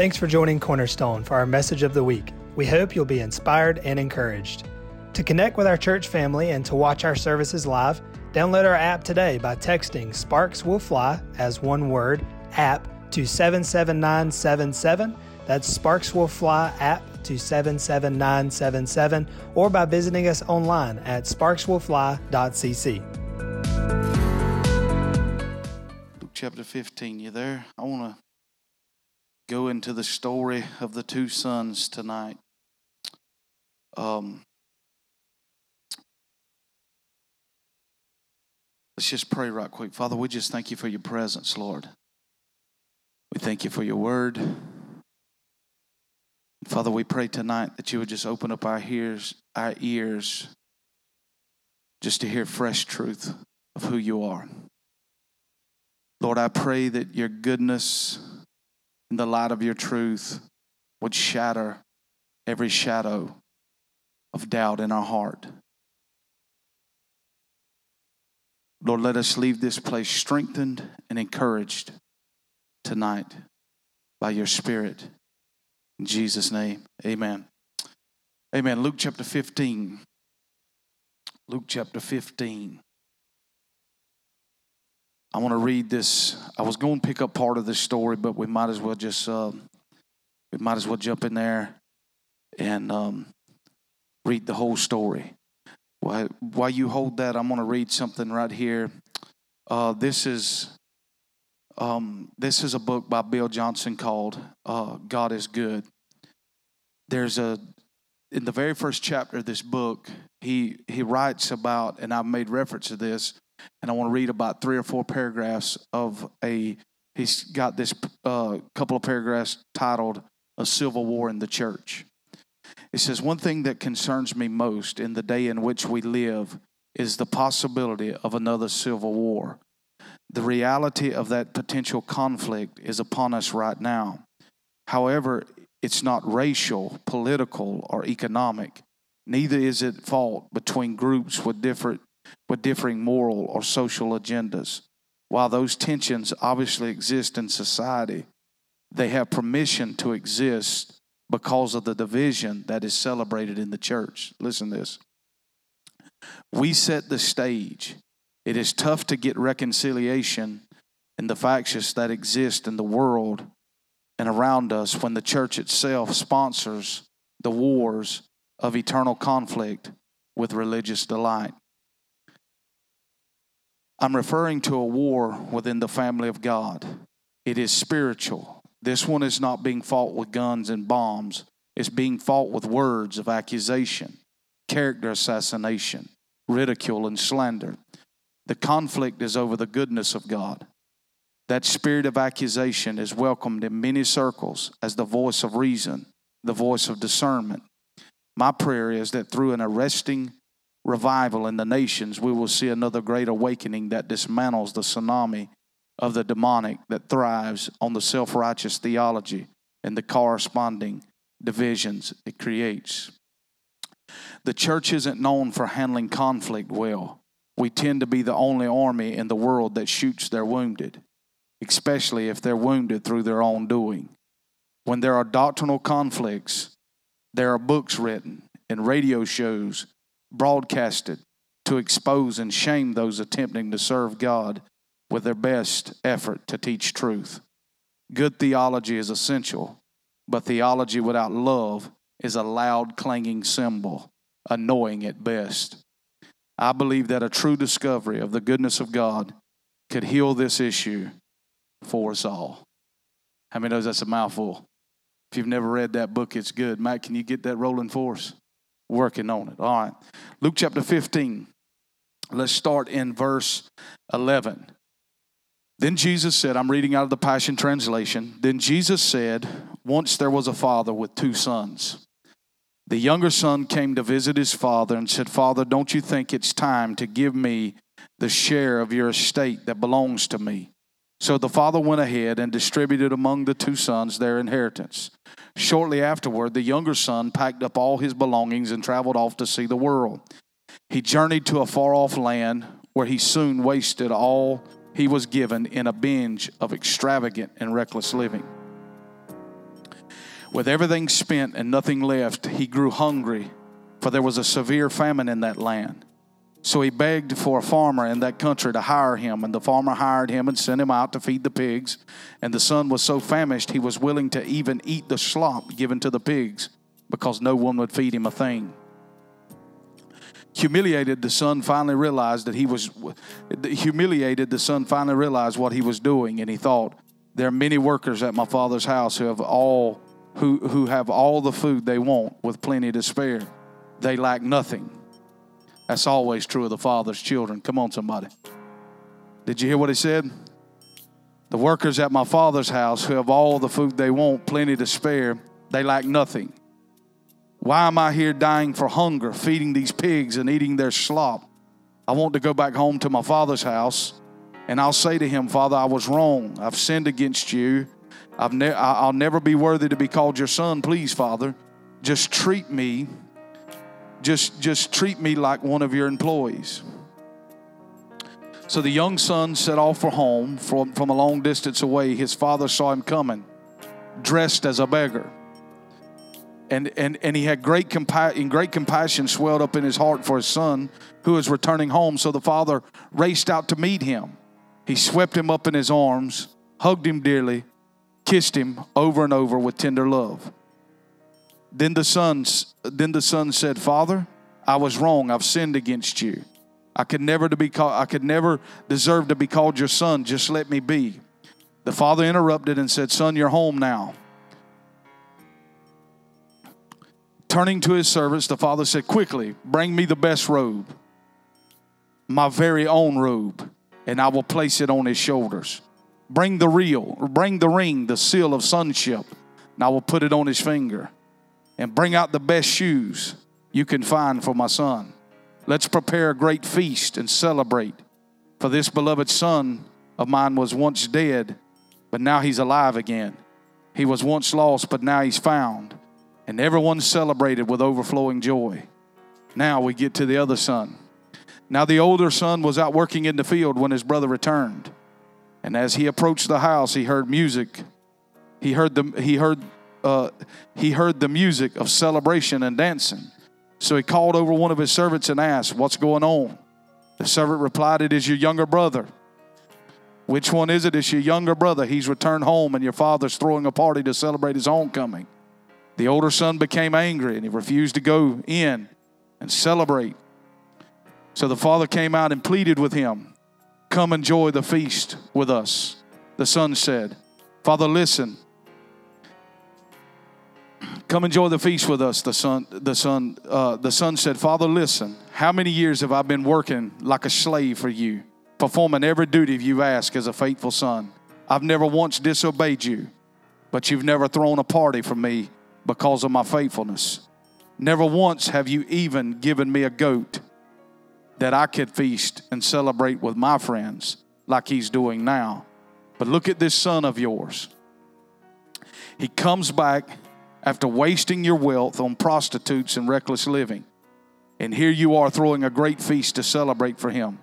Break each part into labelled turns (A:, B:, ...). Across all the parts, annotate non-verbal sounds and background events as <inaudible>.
A: Thanks for joining Cornerstone for our message of the week. We hope you'll be inspired and encouraged. To connect with our church family and to watch our services live, download our app today by texting Sparks Will Fly as one word, app to 77977. That's Sparks Will Fly app to 77977 or by visiting us online at sparkswillfly.cc.
B: Luke chapter 15, you there? I want to go into the story of the two sons tonight. Um, let's just pray right quick. Father, we just thank you for your presence, Lord. We thank you for your word. Father, we pray tonight that you would just open up our ears, our ears, just to hear fresh truth of who you are. Lord, I pray that your goodness and the light of your truth would shatter every shadow of doubt in our heart. Lord, let us leave this place strengthened and encouraged tonight by your Spirit. In Jesus' name, amen. Amen. Luke chapter 15. Luke chapter 15. I want to read this. I was going to pick up part of this story, but we might as well just uh, we might as well jump in there and um, read the whole story. While, while you hold that, I'm going to read something right here. Uh, this is um, this is a book by Bill Johnson called uh, "God Is Good." There's a in the very first chapter of this book, he he writes about, and I've made reference to this, and I want to read about three or four paragraphs of a. He's got this uh, couple of paragraphs titled "A Civil War in the Church." It says, One thing that concerns me most in the day in which we live is the possibility of another civil war. The reality of that potential conflict is upon us right now. However, it's not racial, political, or economic. Neither is it fought between groups with different with differing moral or social agendas. While those tensions obviously exist in society, they have permission to exist because of the division that is celebrated in the church. Listen to this. We set the stage. It is tough to get reconciliation in the factions that exist in the world and around us when the church itself sponsors the wars of eternal conflict with religious delight. I'm referring to a war within the family of God. It is spiritual. This one is not being fought with guns and bombs, it's being fought with words of accusation, character assassination, ridicule, and slander. The conflict is over the goodness of God. That spirit of accusation is welcomed in many circles as the voice of reason, the voice of discernment. My prayer is that through an arresting revival in the nations, we will see another great awakening that dismantles the tsunami of the demonic that thrives on the self righteous theology and the corresponding divisions it creates. The church isn't known for handling conflict well. We tend to be the only army in the world that shoots their wounded, especially if they're wounded through their own doing. When there are doctrinal conflicts, there are books written and radio shows broadcasted to expose and shame those attempting to serve God with their best effort to teach truth. Good theology is essential, but theology without love is a loud, clanging cymbal, annoying at best. I believe that a true discovery of the goodness of God could heal this issue for us all. How many knows that's a mouthful? If you've never read that book, it's good. Matt, can you get that rolling for us? Working on it. All right. Luke chapter 15. Let's start in verse 11. Then Jesus said, I'm reading out of the Passion Translation. Then Jesus said, Once there was a father with two sons. The younger son came to visit his father and said, Father, don't you think it's time to give me the share of your estate that belongs to me? So the father went ahead and distributed among the two sons their inheritance. Shortly afterward, the younger son packed up all his belongings and traveled off to see the world. He journeyed to a far off land where he soon wasted all he was given in a binge of extravagant and reckless living. With everything spent and nothing left, he grew hungry, for there was a severe famine in that land. So he begged for a farmer in that country to hire him, and the farmer hired him and sent him out to feed the pigs. And the son was so famished he was willing to even eat the slop given to the pigs because no one would feed him a thing. Humiliated, the son finally realized that he was humiliated. The son finally realized what he was doing, and he thought, "There are many workers at my father's house who have all who who have all the food they want with plenty to spare. They lack nothing." That's always true of the Father's children. Come on, somebody. Did you hear what he said? The workers at my Father's house who have all the food they want, plenty to spare, they lack nothing. Why am I here dying for hunger, feeding these pigs and eating their slop? I want to go back home to my Father's house and I'll say to him, Father, I was wrong. I've sinned against you. I've ne- I'll never be worthy to be called your son. Please, Father, just treat me just just treat me like one of your employees. So the young son set off for home from, from a long distance away. His father saw him coming dressed as a beggar. And, and, and he had great, compa- great compassion swelled up in his heart for his son who was returning home. So the father raced out to meet him. He swept him up in his arms hugged him dearly kissed him over and over with tender love then the son, then the son said, Father, I was wrong. I've sinned against you. I could never to be called, I could never deserve to be called your son. Just let me be. The father interrupted and said, Son, you're home now. Turning to his servants, the father said, Quickly, bring me the best robe, my very own robe, and I will place it on his shoulders. Bring the real, bring the ring, the seal of sonship, and I will put it on his finger and bring out the best shoes you can find for my son. Let's prepare a great feast and celebrate. For this beloved son of mine was once dead, but now he's alive again. He was once lost, but now he's found. And everyone celebrated with overflowing joy. Now we get to the other son. Now the older son was out working in the field when his brother returned. And as he approached the house, he heard music. He heard the, he heard uh, he heard the music of celebration and dancing. So he called over one of his servants and asked, What's going on? The servant replied, It is your younger brother. Which one is it? It's your younger brother. He's returned home, and your father's throwing a party to celebrate his homecoming. The older son became angry and he refused to go in and celebrate. So the father came out and pleaded with him, Come enjoy the feast with us. The son said, Father, listen. Come enjoy the feast with us, the son. The son, uh, the son said, Father, listen, how many years have I been working like a slave for you, performing every duty you ask as a faithful son? I've never once disobeyed you, but you've never thrown a party for me because of my faithfulness. Never once have you even given me a goat that I could feast and celebrate with my friends like he's doing now. But look at this son of yours. He comes back after wasting your wealth on prostitutes and reckless living. And here you are throwing a great feast to celebrate for him.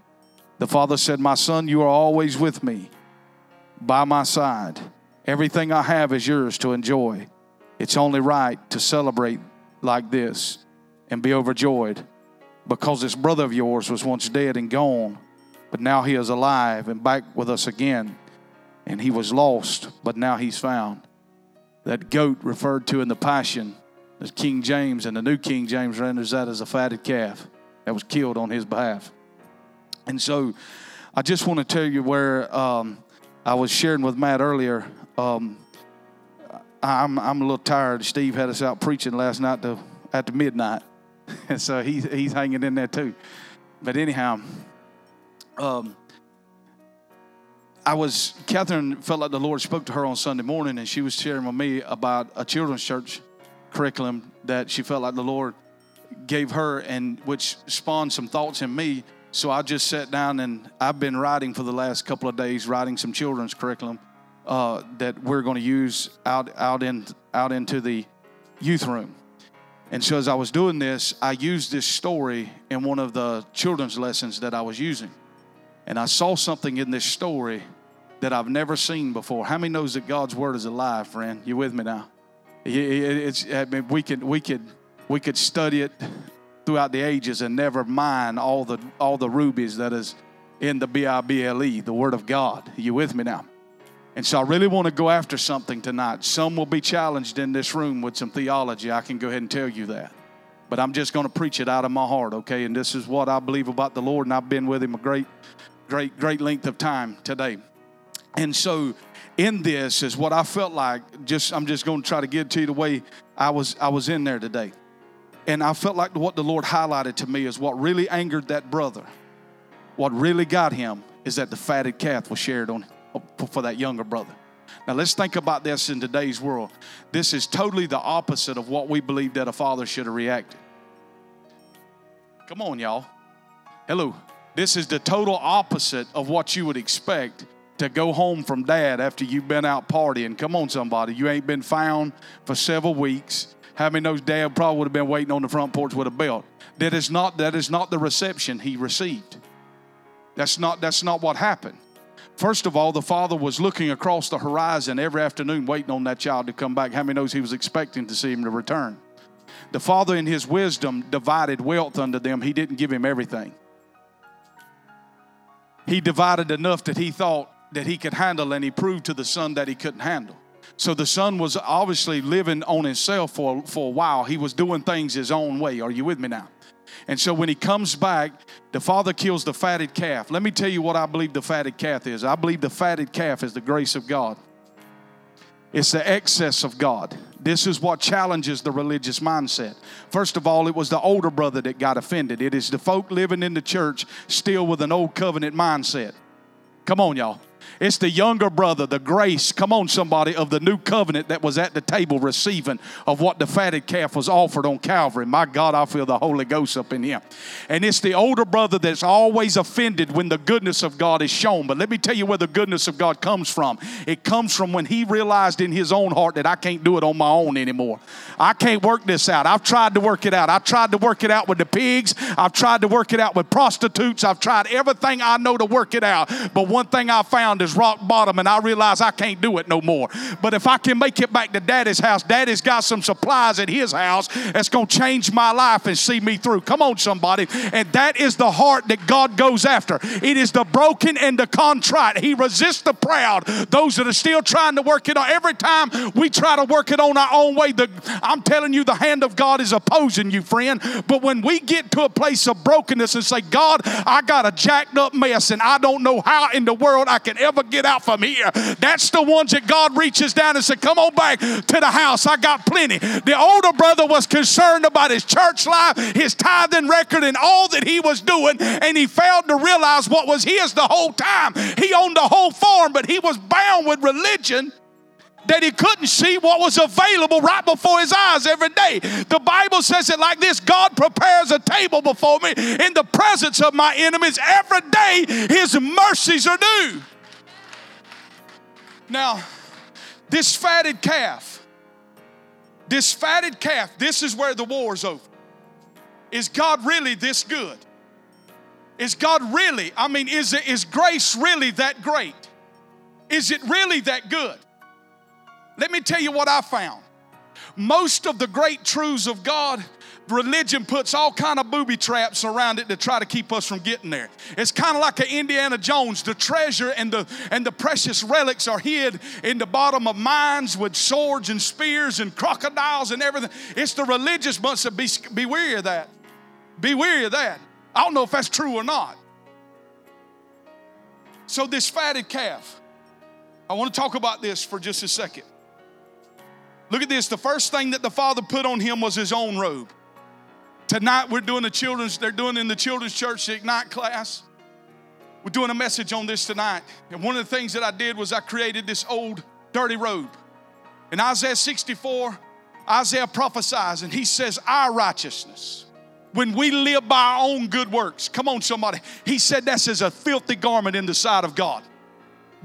B: The father said, My son, you are always with me, by my side. Everything I have is yours to enjoy. It's only right to celebrate like this and be overjoyed because this brother of yours was once dead and gone, but now he is alive and back with us again. And he was lost, but now he's found that goat referred to in the Passion as King James, and the New King James renders that as a fatted calf that was killed on his behalf. And so I just want to tell you where um, I was sharing with Matt earlier. Um, I'm, I'm a little tired. Steve had us out preaching last night to, after midnight. and <laughs> so he's, he's hanging in there too. But anyhow, um, I was, Catherine felt like the Lord spoke to her on Sunday morning, and she was sharing with me about a children's church curriculum that she felt like the Lord gave her, and which spawned some thoughts in me. So I just sat down and I've been writing for the last couple of days, writing some children's curriculum uh, that we're going to use out out in out into the youth room. And so as I was doing this, I used this story in one of the children's lessons that I was using. And I saw something in this story that I've never seen before. How many knows that God's word is alive, friend? You with me now? It's, I mean, we could we could we could study it throughout the ages and never mine all the all the rubies that is in the B I B L E, the Word of God. Are you with me now? And so I really want to go after something tonight. Some will be challenged in this room with some theology. I can go ahead and tell you that. But I'm just going to preach it out of my heart, okay? And this is what I believe about the Lord, and I've been with Him a great, great, great length of time today. And so in this is what I felt like. Just I'm just going to try to get to you the way I was I was in there today. And I felt like what the Lord highlighted to me is what really angered that brother. What really got him is that the fatted calf was shared on uh, for that younger brother. Now let's think about this in today's world. This is totally the opposite of what we believe that a father should have reacted. Come on, y'all. Hello. This is the total opposite of what you would expect to go home from dad after you've been out partying. Come on, somebody. You ain't been found for several weeks. How many knows dad probably would have been waiting on the front porch with a belt? That is not that is not the reception he received. That's not that's not what happened. First of all, the father was looking across the horizon every afternoon, waiting on that child to come back. How many knows he was expecting to see him to return? The father, in his wisdom, divided wealth unto them. He didn't give him everything. He divided enough that he thought that he could handle, and he proved to the son that he couldn't handle. So the son was obviously living on himself for, for a while. He was doing things his own way. Are you with me now? And so when he comes back, the father kills the fatted calf. Let me tell you what I believe the fatted calf is. I believe the fatted calf is the grace of God. It's the excess of God. This is what challenges the religious mindset. First of all, it was the older brother that got offended. It is the folk living in the church still with an old covenant mindset. Come on, y'all. It's the younger brother, the grace, come on, somebody, of the new covenant that was at the table receiving of what the fatted calf was offered on Calvary. My God, I feel the Holy Ghost up in here. And it's the older brother that's always offended when the goodness of God is shown. But let me tell you where the goodness of God comes from. It comes from when he realized in his own heart that I can't do it on my own anymore. I can't work this out. I've tried to work it out. I've tried to work it out with the pigs. I've tried to work it out with prostitutes. I've tried everything I know to work it out. But one thing I found rock bottom and I realize I can't do it no more. But if I can make it back to daddy's house, daddy's got some supplies at his house that's going to change my life and see me through. Come on, somebody. And that is the heart that God goes after. It is the broken and the contrite. He resists the proud, those that are still trying to work it on. Every time we try to work it on our own way, the, I'm telling you, the hand of God is opposing you, friend. But when we get to a place of brokenness and say, God, I got a jacked up mess and I don't know how in the world I can ever get out from here. That's the ones that God reaches down and says, Come on back to the house. I got plenty. The older brother was concerned about his church life, his tithing record, and all that he was doing, and he failed to realize what was his the whole time. He owned the whole farm, but he was bound with religion that he couldn't see what was available right before his eyes every day. The Bible says it like this God prepares a table before me in the presence of my enemies. Every day, his mercies are new. Now, this fatted calf, this fatted calf, this is where the war's over. Is God really this good? Is God really, I mean, is, it, is grace really that great? Is it really that good? Let me tell you what I found. Most of the great truths of God religion puts all kind of booby traps around it to try to keep us from getting there. It's kind of like an Indiana Jones. The treasure and the and the precious relics are hid in the bottom of mines with swords and spears and crocodiles and everything. It's the religious bunch that be, be weary of that. Be weary of that. I don't know if that's true or not. So this fatted calf, I want to talk about this for just a second. Look at this. The first thing that the father put on him was his own robe. Tonight we're doing the children's, they're doing in the children's church the Ignite class. We're doing a message on this tonight. And one of the things that I did was I created this old dirty robe. In Isaiah 64, Isaiah prophesies and he says, Our righteousness, when we live by our own good works, come on, somebody, he said that's as a filthy garment in the sight of God.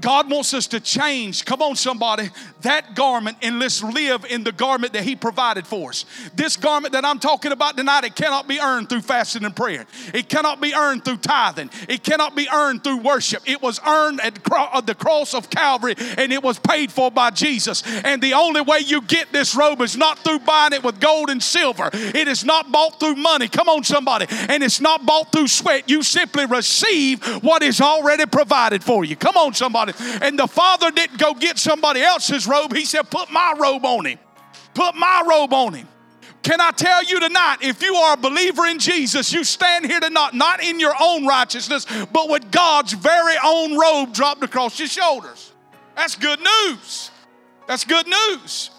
B: God wants us to change, come on, somebody, that garment and let's live in the garment that He provided for us. This garment that I'm talking about tonight, it cannot be earned through fasting and prayer. It cannot be earned through tithing. It cannot be earned through worship. It was earned at uh, the cross of Calvary and it was paid for by Jesus. And the only way you get this robe is not through buying it with gold and silver. It is not bought through money. Come on, somebody. And it's not bought through sweat. You simply receive what is already provided for you. Come on, somebody. And the Father didn't go get somebody else's robe. He said, Put my robe on him. Put my robe on him. Can I tell you tonight, if you are a believer in Jesus, you stand here tonight, not in your own righteousness, but with God's very own robe dropped across your shoulders. That's good news. That's good news.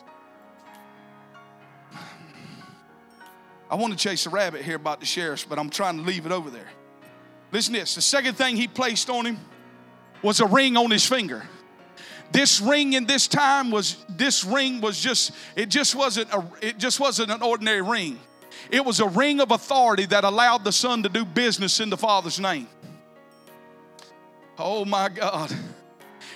B: I want to chase a rabbit here about the sheriffs, but I'm trying to leave it over there. Listen to this. The second thing he placed on him was a ring on his finger. This ring in this time was this ring was just it just wasn't a it just wasn't an ordinary ring. It was a ring of authority that allowed the son to do business in the father's name. Oh my God.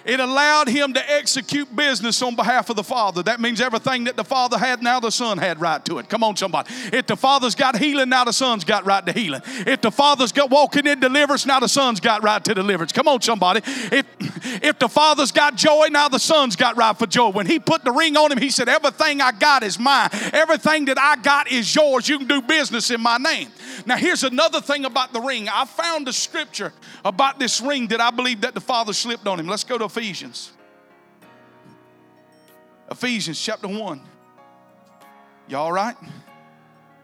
B: It allowed him to execute business on behalf of the Father. That means everything that the Father had, now the Son had right to it. Come on, somebody. If the Father's got healing, now the Son's got right to healing. If the Father's got walking in deliverance, now the Son's got right to deliverance. Come on, somebody. If, if the Father's got joy, now the Son's got right for joy. When he put the ring on him, he said, Everything I got is mine. Everything that I got is yours. You can do business in my name. Now, here's another thing about the ring. I found a scripture about this ring that I believe that the Father slipped on him. Let's go to Ephesians. Ephesians chapter 1. Y'all all right?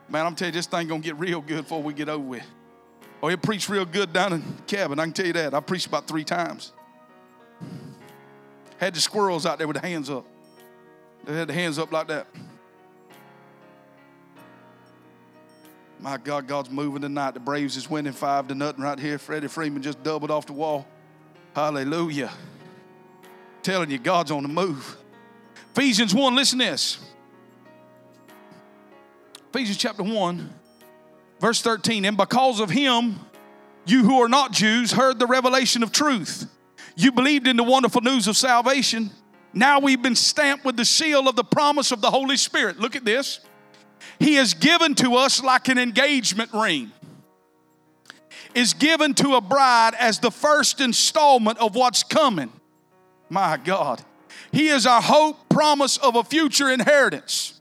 B: Man, I'm telling you, this thing gonna get real good before we get over with. Oh, it preached real good down in the cabin. I can tell you that. I preached about three times. Had the squirrels out there with the hands up. They had the hands up like that. My God, God's moving tonight. The Braves is winning five to nothing right here. Freddie Freeman just doubled off the wall. Hallelujah. Telling you, God's on the move. Ephesians 1, listen this. Ephesians chapter 1, verse 13. And because of him, you who are not Jews heard the revelation of truth. You believed in the wonderful news of salvation. Now we've been stamped with the seal of the promise of the Holy Spirit. Look at this. He is given to us like an engagement ring is given to a bride as the first installment of what's coming. My God. He is our hope, promise of a future inheritance,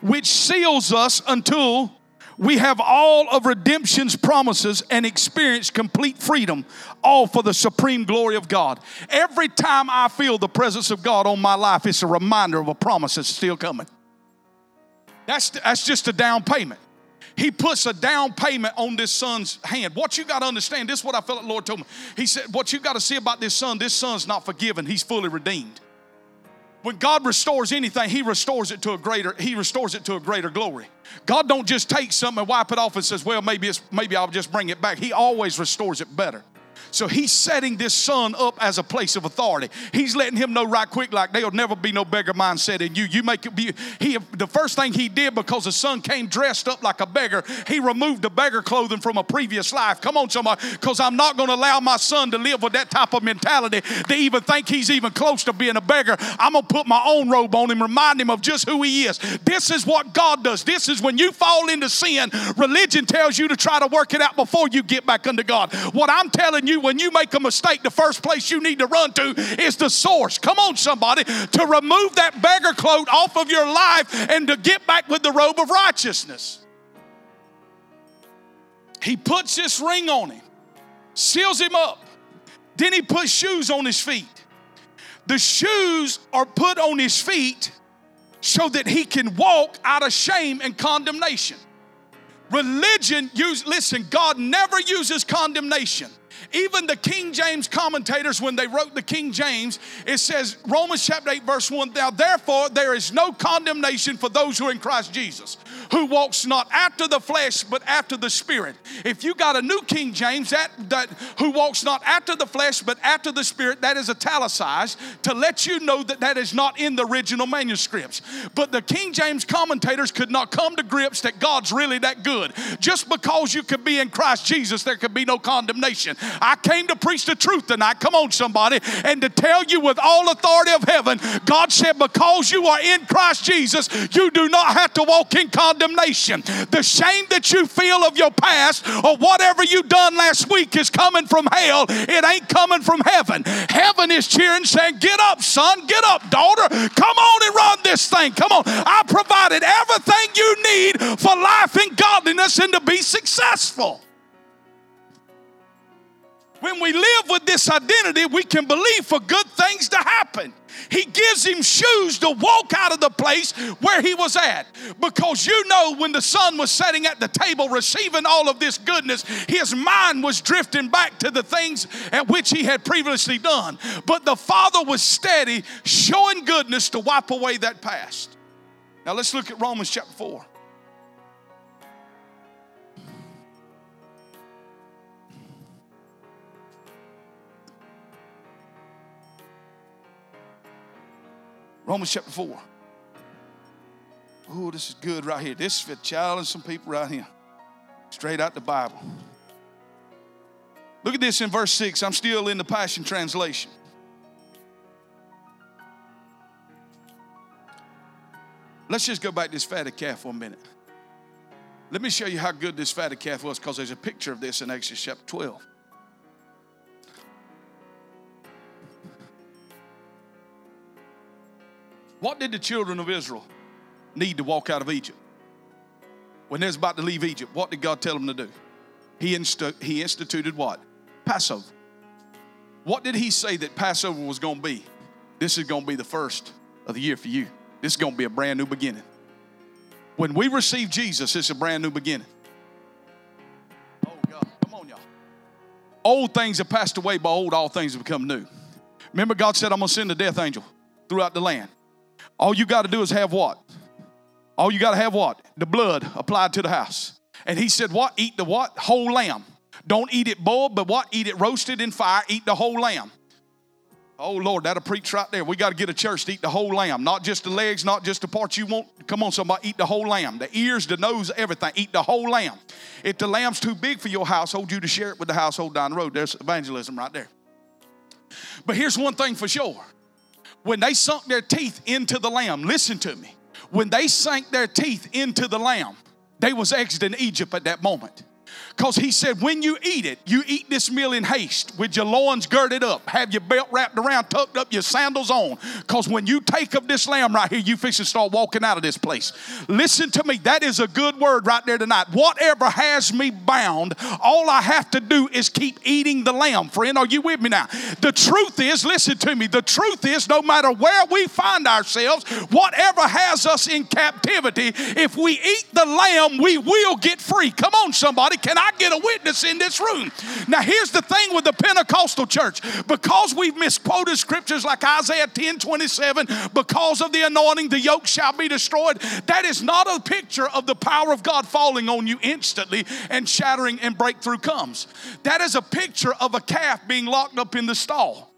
B: which seals us until we have all of redemption's promises and experience complete freedom, all for the supreme glory of God. Every time I feel the presence of God on my life, it's a reminder of a promise that's still coming. That's, that's just a down payment. He puts a down payment on this son's hand. What you got to understand, this is what I felt the Lord told me. He said, What you got to see about this son, this son's not forgiven, he's fully redeemed. When God restores anything, He restores it to a greater, He restores it to a greater glory. God don't just take something and wipe it off and says, Well, maybe it's maybe I'll just bring it back. He always restores it better. So he's setting this son up as a place of authority. He's letting him know right quick, like there'll never be no beggar mindset in you. You make it be. He the first thing he did because the son came dressed up like a beggar, he removed the beggar clothing from a previous life. Come on, somebody, because I'm not going to allow my son to live with that type of mentality to even think he's even close to being a beggar. I'm gonna put my own robe on him, remind him of just who he is. This is what God does. This is when you fall into sin, religion tells you to try to work it out before you get back under God. What I'm telling you you when you make a mistake, the first place you need to run to is the source. Come on, somebody, to remove that beggar cloak off of your life and to get back with the robe of righteousness. He puts this ring on him, seals him up. Then he puts shoes on his feet. The shoes are put on his feet so that he can walk out of shame and condemnation. Religion use listen, God never uses condemnation. Even the King James commentators, when they wrote the King James, it says, Romans chapter 8, verse 1, Now therefore there is no condemnation for those who are in Christ Jesus. Who walks not after the flesh, but after the Spirit. If you got a New King James, that, that who walks not after the flesh, but after the Spirit, that is italicized to let you know that that is not in the original manuscripts. But the King James commentators could not come to grips that God's really that good. Just because you could be in Christ Jesus, there could be no condemnation. I came to preach the truth tonight. Come on, somebody, and to tell you with all authority of heaven, God said, because you are in Christ Jesus, you do not have to walk in condemnation. The shame that you feel of your past or whatever you done last week is coming from hell. It ain't coming from heaven. Heaven is cheering, saying, Get up, son, get up, daughter. Come on and run this thing. Come on. I provided everything you need for life and godliness and to be successful. When we live with this identity, we can believe for good things to happen. He gives him shoes to walk out of the place where he was at. Because you know, when the son was sitting at the table receiving all of this goodness, his mind was drifting back to the things at which he had previously done. But the father was steady, showing goodness to wipe away that past. Now let's look at Romans chapter 4. Romans chapter 4. Oh, this is good right here. This is challenge some people right here. Straight out the Bible. Look at this in verse 6. I'm still in the Passion Translation. Let's just go back to this fatted calf for a minute. Let me show you how good this fatted calf was because there's a picture of this in Exodus chapter 12. What did the children of Israel need to walk out of Egypt? When they was about to leave Egypt, what did God tell them to do? He, inst- he instituted what? Passover. What did he say that Passover was going to be? This is going to be the first of the year for you. This is going to be a brand new beginning. When we receive Jesus, it's a brand new beginning. Oh, God. Come on, y'all. Old things have passed away, but old, all things have become new. Remember, God said, I'm going to send a death angel throughout the land. All you got to do is have what? All you got to have what? The blood applied to the house. And he said, What? Eat the what? Whole lamb. Don't eat it boiled, but what? Eat it roasted in fire. Eat the whole lamb. Oh Lord, that'll preach right there. We got to get a church to eat the whole lamb, not just the legs, not just the parts you want. Come on, somebody, eat the whole lamb. The ears, the nose, everything. Eat the whole lamb. If the lamb's too big for your household, you to share it with the household down the road. There's evangelism right there. But here's one thing for sure when they sunk their teeth into the lamb, listen to me. When they sank their teeth into the lamb, they was exiting Egypt at that moment. Because he said, when you eat it, you eat this meal in haste with your loins girded up, have your belt wrapped around, tucked up, your sandals on. Because when you take of this lamb right here, you fix and start walking out of this place. Listen to me, that is a good word right there tonight. Whatever has me bound, all I have to do is keep eating the lamb. Friend, are you with me now? The truth is, listen to me, the truth is, no matter where we find ourselves, whatever has us in captivity, if we eat the lamb, we will get free. Come on, somebody. Can I get a witness in this room? Now, here's the thing with the Pentecostal church because we've misquoted scriptures like Isaiah 10 27, because of the anointing, the yoke shall be destroyed. That is not a picture of the power of God falling on you instantly and shattering and breakthrough comes. That is a picture of a calf being locked up in the stall.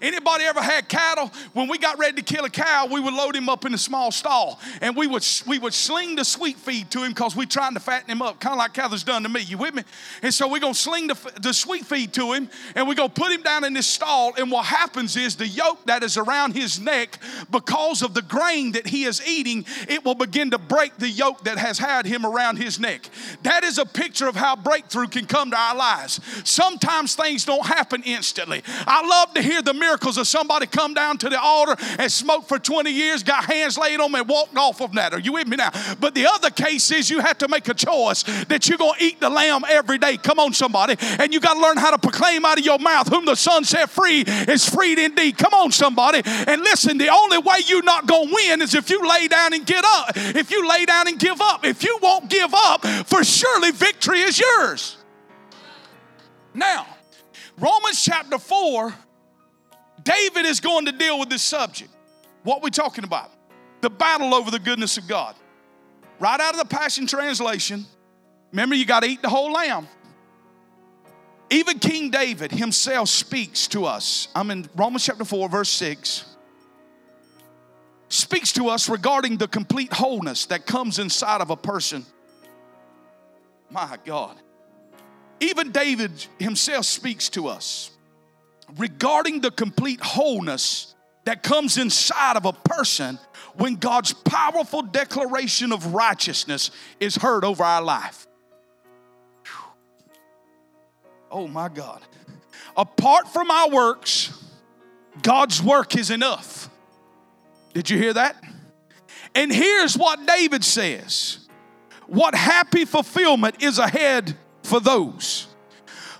B: Anybody ever had cattle? When we got ready to kill a cow, we would load him up in a small stall and we would we would sling the sweet feed to him because we're trying to fatten him up, kind of like Cather's done to me. You with me? And so we're gonna sling the, the sweet feed to him and we're gonna put him down in this stall. And what happens is the yoke that is around his neck, because of the grain that he is eating, it will begin to break the yoke that has had him around his neck. That is a picture of how breakthrough can come to our lives. Sometimes things don't happen instantly. I love to hear the miracles of somebody come down to the altar and smoked for 20 years, got hands laid on them, and walked off of that. Are you with me now? But the other case is you have to make a choice that you're going to eat the lamb every day. Come on, somebody. And you got to learn how to proclaim out of your mouth, whom the Son set free is freed indeed. Come on, somebody. And listen, the only way you're not going to win is if you lay down and get up. If you lay down and give up. If you won't give up, for surely victory is yours. Now, Romans chapter 4 David is going to deal with this subject. What we talking about? The battle over the goodness of God. right out of the Passion Translation. Remember, you got to eat the whole lamb. Even King David himself speaks to us. I'm in Romans chapter 4, verse 6. Speaks to us regarding the complete wholeness that comes inside of a person. My God. Even David himself speaks to us regarding the complete wholeness that comes inside of a person when God's powerful declaration of righteousness is heard over our life. Oh my God. Apart from our works, God's work is enough. Did you hear that? And here's what David says What happy fulfillment is ahead for those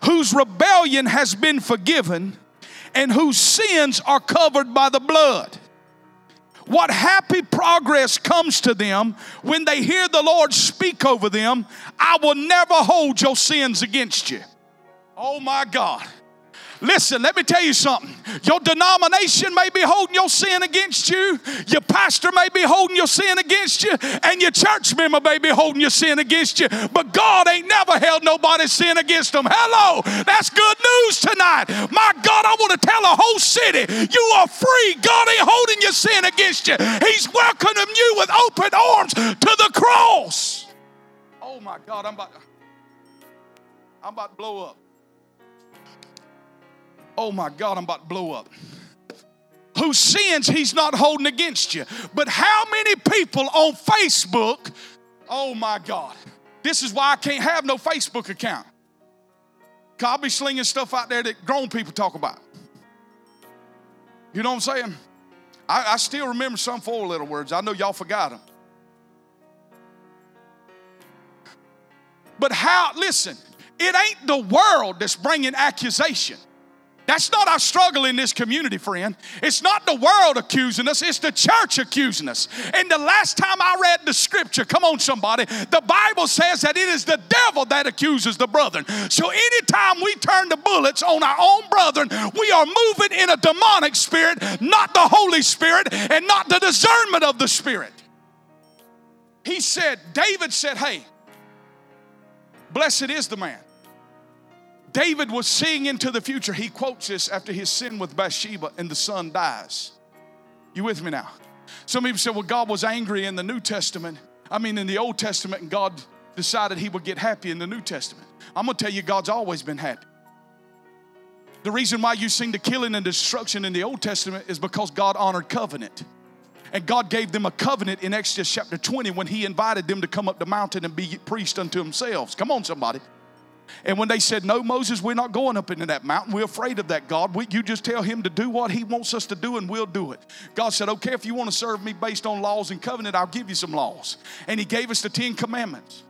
B: whose rebellion has been forgiven and whose sins are covered by the blood. What happy progress comes to them when they hear the Lord speak over them I will never hold your sins against you. Oh my God. Listen, let me tell you something. Your denomination may be holding your sin against you, your pastor may be holding your sin against you, and your church member may be holding your sin against you, but God ain't never held nobody's sin against them. Hello, that's good news tonight. My God, I want to tell a whole city you are free. God ain't holding your sin against you, He's welcoming you with open arms to the cross. Oh my God, I'm about, to, I'm about to blow up oh my God, I'm about to blow up. Whose sins he's not holding against you. But how many people on Facebook, oh my God, this is why I can't have no Facebook account. I'll be slinging stuff out there that grown people talk about. You know what I'm saying? I, I still remember some four little words. I know y'all forgot them. But how, listen, it ain't the world that's bringing accusation. That's not our struggle in this community, friend. It's not the world accusing us, it's the church accusing us. And the last time I read the scripture, come on, somebody, the Bible says that it is the devil that accuses the brethren. So anytime we turn the bullets on our own brethren, we are moving in a demonic spirit, not the Holy Spirit, and not the discernment of the Spirit. He said, David said, Hey, blessed is the man David was seeing into the future. He quotes this after his sin with Bathsheba and the son dies. You with me now? Some people say, well, God was angry in the New Testament. I mean, in the Old Testament, and God decided he would get happy in the New Testament. I'm going to tell you, God's always been happy. The reason why you sing the killing and destruction in the Old Testament is because God honored covenant. And God gave them a covenant in Exodus chapter 20 when He invited them to come up the mountain and be priest unto themselves. Come on, somebody. And when they said, No, Moses, we're not going up into that mountain. We're afraid of that God. We, you just tell him to do what he wants us to do and we'll do it. God said, Okay, if you want to serve me based on laws and covenant, I'll give you some laws. And he gave us the Ten Commandments.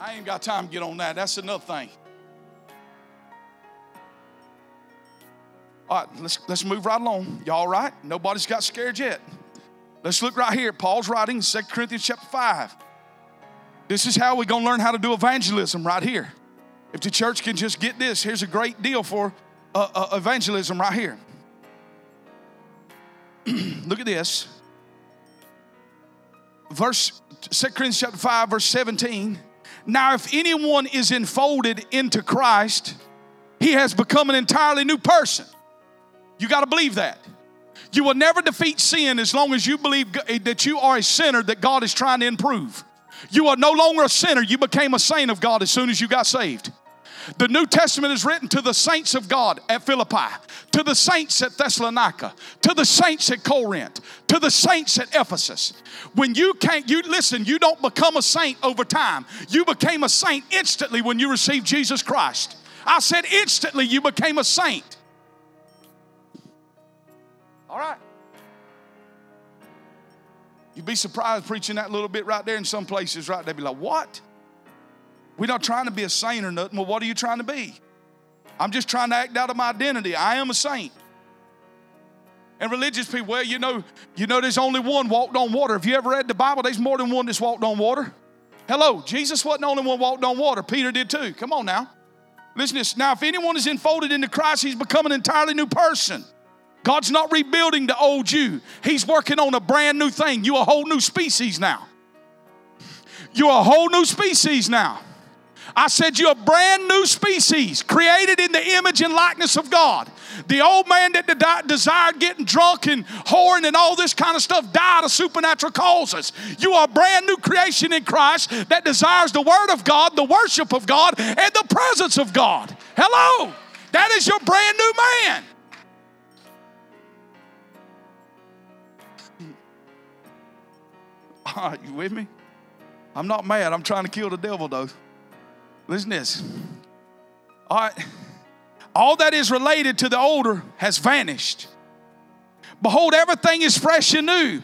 B: I ain't got time to get on that. That's another thing. All right, let's, let's move right along. Y'all all right? Nobody's got scared yet. Let's look right here. Paul's writing 2 Corinthians chapter 5. This is how we're going to learn how to do evangelism right here. If the church can just get this, here's a great deal for uh, uh, evangelism right here. <clears throat> Look at this. Verse 2 Corinthians chapter 5, verse 17. Now, if anyone is enfolded into Christ, he has become an entirely new person. You got to believe that. You will never defeat sin as long as you believe that you are a sinner that God is trying to improve. You are no longer a sinner. You became a saint of God as soon as you got saved. The New Testament is written to the saints of God at Philippi, to the saints at Thessalonica, to the saints at Corinth, to the saints at Ephesus. When you can't, you listen, you don't become a saint over time. You became a saint instantly when you received Jesus Christ. I said instantly you became a saint. All right. You'd be surprised preaching that little bit right there in some places, right? They'd be like, What? We're not trying to be a saint or nothing. Well, what are you trying to be? I'm just trying to act out of my identity. I am a saint. And religious people, well, you know, you know, there's only one walked on water. Have you ever read the Bible? There's more than one that's walked on water. Hello, Jesus wasn't the only one walked on water. Peter did too. Come on now. Listen to this. Now, if anyone is enfolded into Christ, he's become an entirely new person. God's not rebuilding the old you. He's working on a brand new thing. You're a whole new species now. You're a whole new species now. I said, You're a brand new species created in the image and likeness of God. The old man that de- desired getting drunk and whoring and all this kind of stuff died of supernatural causes. You are a brand new creation in Christ that desires the Word of God, the worship of God, and the presence of God. Hello. That is your brand new man. <laughs> right, you with me? I'm not mad. I'm trying to kill the devil, though. Listen this. All right. All that is related to the older has vanished. Behold, everything is fresh and new.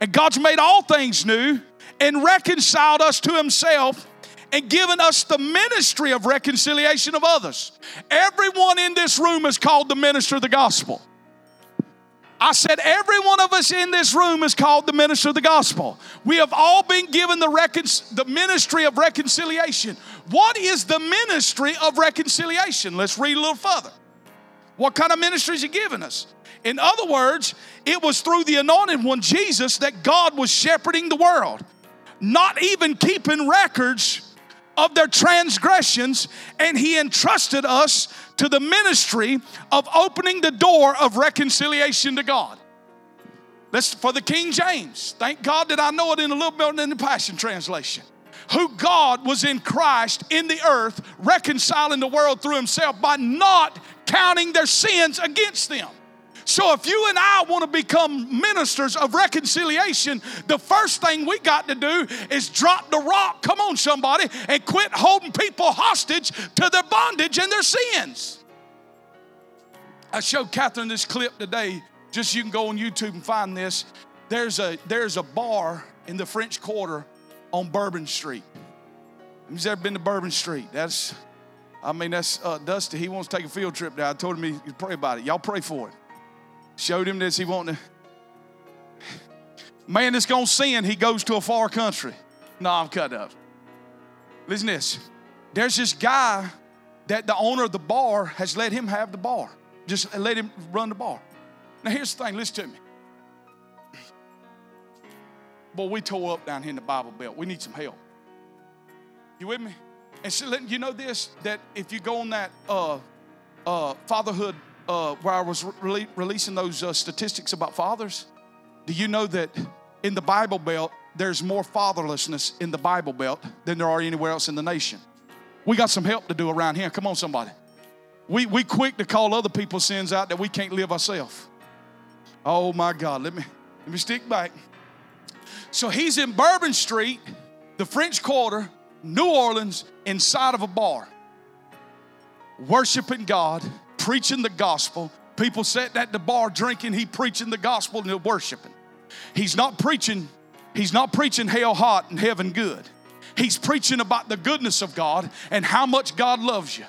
B: And God's made all things new and reconciled us to Himself and given us the ministry of reconciliation of others. Everyone in this room is called the minister of the gospel. I said, every one of us in this room is called the minister of the gospel. We have all been given the, recon- the ministry of reconciliation. What is the ministry of reconciliation? Let's read a little further. What kind of ministry is he giving us? In other words, it was through the anointed one, Jesus, that God was shepherding the world, not even keeping records of their transgressions, and he entrusted us to the ministry of opening the door of reconciliation to God. That's for the King James. Thank God that I know it in a little bit in the Passion Translation. Who God was in Christ in the earth, reconciling the world through himself by not counting their sins against them. So, if you and I want to become ministers of reconciliation, the first thing we got to do is drop the rock, come on, somebody, and quit holding people hostage to their bondage and their sins. I showed Catherine this clip today, just you can go on YouTube and find this. There's a, there's a bar in the French Quarter on Bourbon Street. Who's ever been to Bourbon Street? That's, I mean, that's uh, Dusty. He wants to take a field trip there. I told him he pray about it. Y'all pray for it. Showed him this. He wanted. Man that's to sin, he goes to a far country. No, I'm cut up. Listen this. There's this guy that the owner of the bar has let him have the bar. Just let him run the bar. Now, here's the thing listen to me. Boy, we tore up down here in the Bible Belt. We need some help. You with me? And so, you know this that if you go on that uh, uh, fatherhood uh, where I was re- releasing those uh, statistics about fathers, do you know that in the Bible Belt, there's more fatherlessness in the Bible Belt than there are anywhere else in the nation? We got some help to do around here. Come on, somebody. We, we quick to call other people's sins out that we can't live ourselves. Oh my God, let me, let me stick back. So he's in Bourbon Street, the French Quarter, New Orleans, inside of a bar, worshiping God preaching the gospel. People sitting at the bar drinking, he preaching the gospel and worshiping. He's not preaching, he's not preaching hell hot and heaven good. He's preaching about the goodness of God and how much God loves you.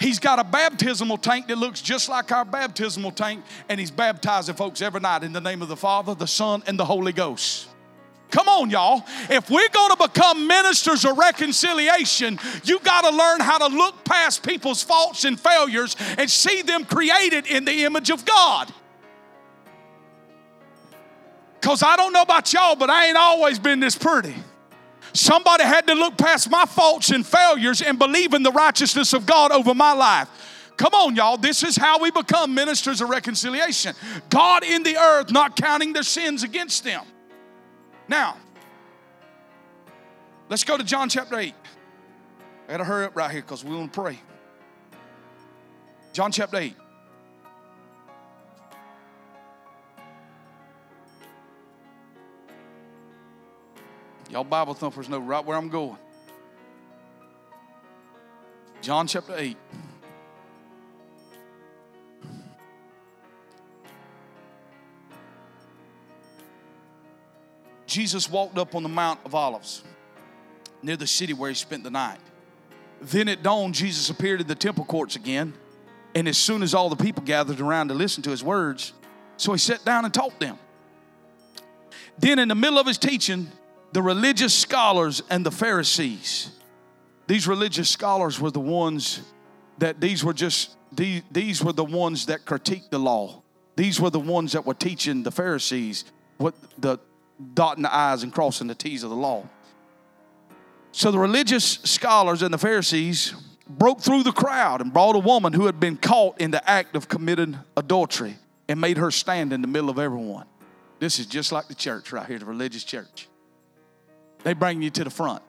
B: He's got a baptismal tank that looks just like our baptismal tank, and he's baptizing folks every night in the name of the Father, the Son, and the Holy Ghost. Come on, y'all. If we're going to become ministers of reconciliation, you got to learn how to look past people's faults and failures and see them created in the image of God. Because I don't know about y'all, but I ain't always been this pretty. Somebody had to look past my faults and failures and believe in the righteousness of God over my life. Come on, y'all. This is how we become ministers of reconciliation. God in the earth, not counting their sins against them. Now, let's go to John chapter 8. I gotta hurry up right here because we want to pray. John chapter 8. Y'all Bible thumpers know right where I'm going. John chapter 8. Jesus walked up on the Mount of Olives near the city where he spent the night. Then at dawn, Jesus appeared in the temple courts again. And as soon as all the people gathered around to listen to his words, so he sat down and taught them. Then, in the middle of his teaching, the religious scholars and the Pharisees, these religious scholars were the ones that these were just, these, these were the ones that critiqued the law. These were the ones that were teaching the Pharisees what the dotting the I's and crossing the T's of the law. So the religious scholars and the Pharisees broke through the crowd and brought a woman who had been caught in the act of committing adultery and made her stand in the middle of everyone. This is just like the church right here, the religious church. They bring you to the front,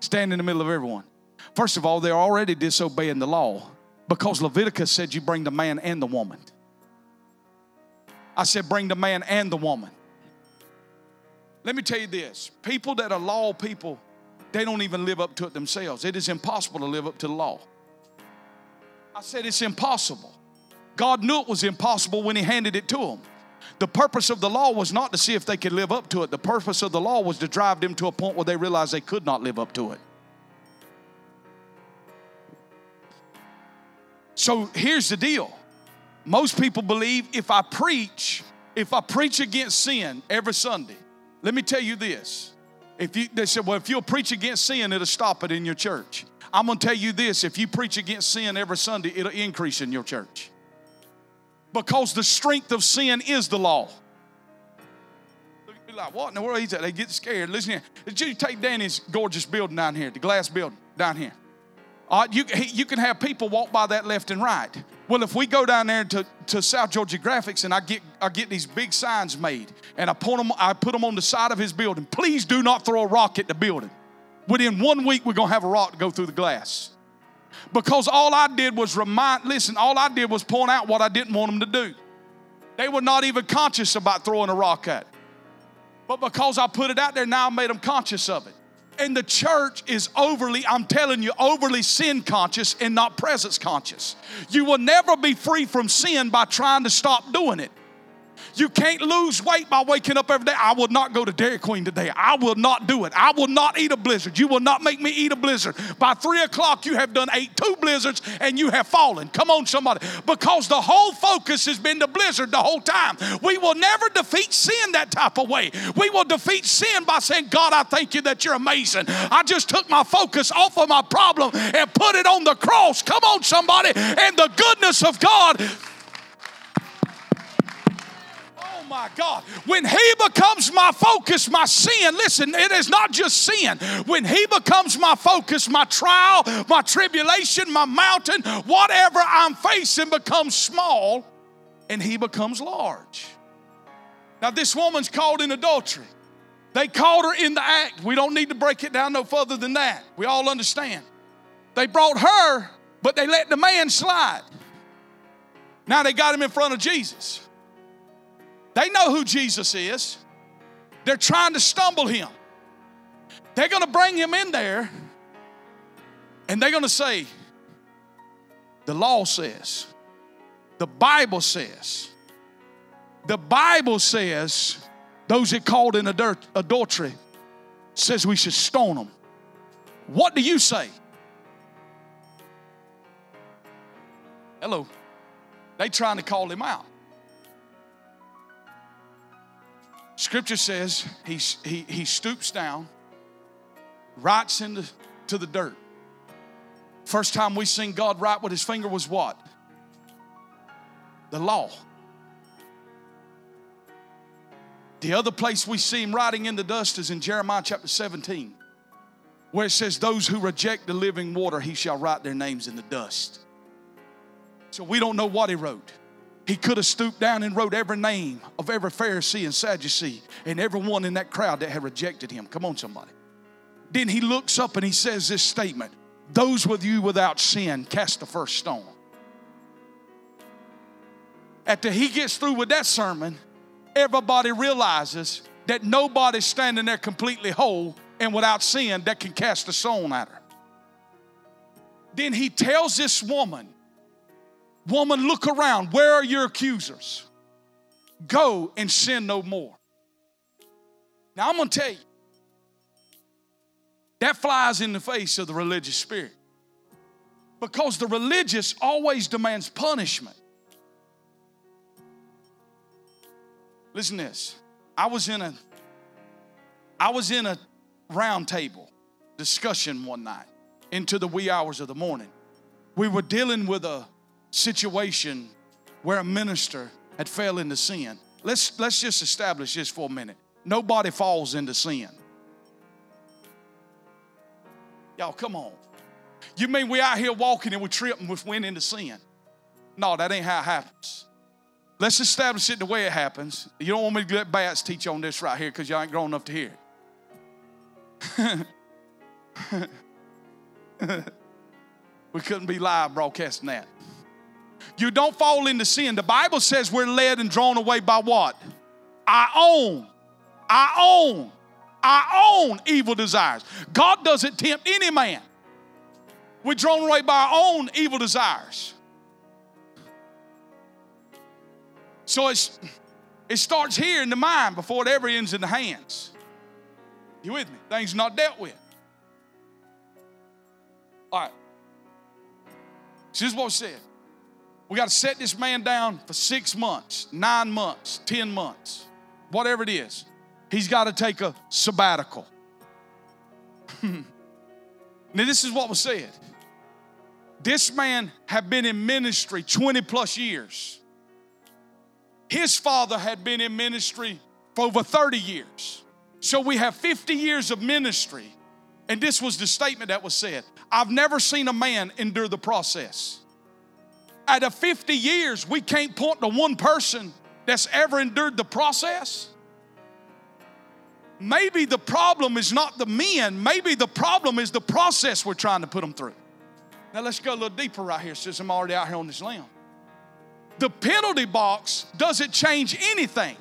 B: stand in the middle of everyone. First of all, they're already disobeying the law because Leviticus said you bring the man and the woman. I said, bring the man and the woman. Let me tell you this people that are law people, they don't even live up to it themselves. It is impossible to live up to the law. I said, it's impossible. God knew it was impossible when He handed it to them. The purpose of the law was not to see if they could live up to it. The purpose of the law was to drive them to a point where they realized they could not live up to it. So here's the deal most people believe if I preach, if I preach against sin every Sunday, let me tell you this. If you, they said, well, if you'll preach against sin, it'll stop it in your church. I'm going to tell you this if you preach against sin every Sunday, it'll increase in your church. Because the strength of sin is the law. Be like, what in the world is that? They get scared. Listen here. Did you take Danny's gorgeous building down here, the glass building down here? Uh, you, you can have people walk by that left and right. Well, if we go down there to, to South Georgia Graphics and I get, I get these big signs made and I, point them, I put them on the side of his building, please do not throw a rock at the building. Within one week, we're going to have a rock to go through the glass. Because all I did was remind, listen, all I did was point out what I didn't want them to do. They were not even conscious about throwing a rock at. But because I put it out there, now I made them conscious of it. And the church is overly, I'm telling you, overly sin conscious and not presence conscious. You will never be free from sin by trying to stop doing it. You can't lose weight by waking up every day. I will not go to Dairy Queen today. I will not do it. I will not eat a blizzard. You will not make me eat a blizzard. By three o'clock, you have done ate two blizzards and you have fallen. Come on, somebody. Because the whole focus has been the blizzard the whole time. We will never defeat sin that type of way. We will defeat sin by saying, God, I thank you that you're amazing. I just took my focus off of my problem and put it on the cross. Come on, somebody. And the goodness of God my God. When He becomes my focus, my sin, listen, it is not just sin. When He becomes my focus, my trial, my tribulation, my mountain, whatever I'm facing becomes small and He becomes large. Now, this woman's caught in adultery. They caught her in the act. We don't need to break it down no further than that. We all understand. They brought her, but they let the man slide. Now they got him in front of Jesus. They know who Jesus is. They're trying to stumble him. They're going to bring him in there and they're going to say, The law says, the Bible says, the Bible says, those that called in adultery says we should stone them. What do you say? Hello. They trying to call him out. Scripture says he, he, he stoops down, writes into to the dirt. First time we seen God write with his finger was what? The law. The other place we see him writing in the dust is in Jeremiah chapter 17, where it says, Those who reject the living water, he shall write their names in the dust. So we don't know what he wrote. He could have stooped down and wrote every name of every Pharisee and Sadducee and everyone in that crowd that had rejected him. Come on, somebody. Then he looks up and he says this statement Those with you without sin, cast the first stone. After he gets through with that sermon, everybody realizes that nobody's standing there completely whole and without sin that can cast a stone at her. Then he tells this woman, Woman, look around. Where are your accusers? Go and sin no more. Now, I'm going to tell you, that flies in the face of the religious spirit. Because the religious always demands punishment. Listen this. I was in a I was in a round table discussion one night into the wee hours of the morning. We were dealing with a situation where a minister had fell into sin. Let's, let's just establish this for a minute. Nobody falls into sin. Y'all, come on. You mean we out here walking and we trip and we went into sin? No, that ain't how it happens. Let's establish it the way it happens. You don't want me to let Bats teach on this right here because y'all ain't grown enough to hear it. <laughs> we couldn't be live broadcasting that. You don't fall into sin. The Bible says we're led and drawn away by what? Our own, our own, our own evil desires. God doesn't tempt any man. We're drawn away by our own evil desires. So it's, it starts here in the mind before it ever ends in the hands. You with me? Things not dealt with. All right. This is what it said. We got to set this man down for six months, nine months, ten months, whatever it is. He's got to take a sabbatical. <laughs> now, this is what was said. This man had been in ministry 20 plus years. His father had been in ministry for over 30 years. So we have 50 years of ministry. And this was the statement that was said I've never seen a man endure the process. Out of 50 years, we can't point to one person that's ever endured the process. Maybe the problem is not the men, maybe the problem is the process we're trying to put them through. Now let's go a little deeper right here since I'm already out here on this limb. The penalty box doesn't change anything,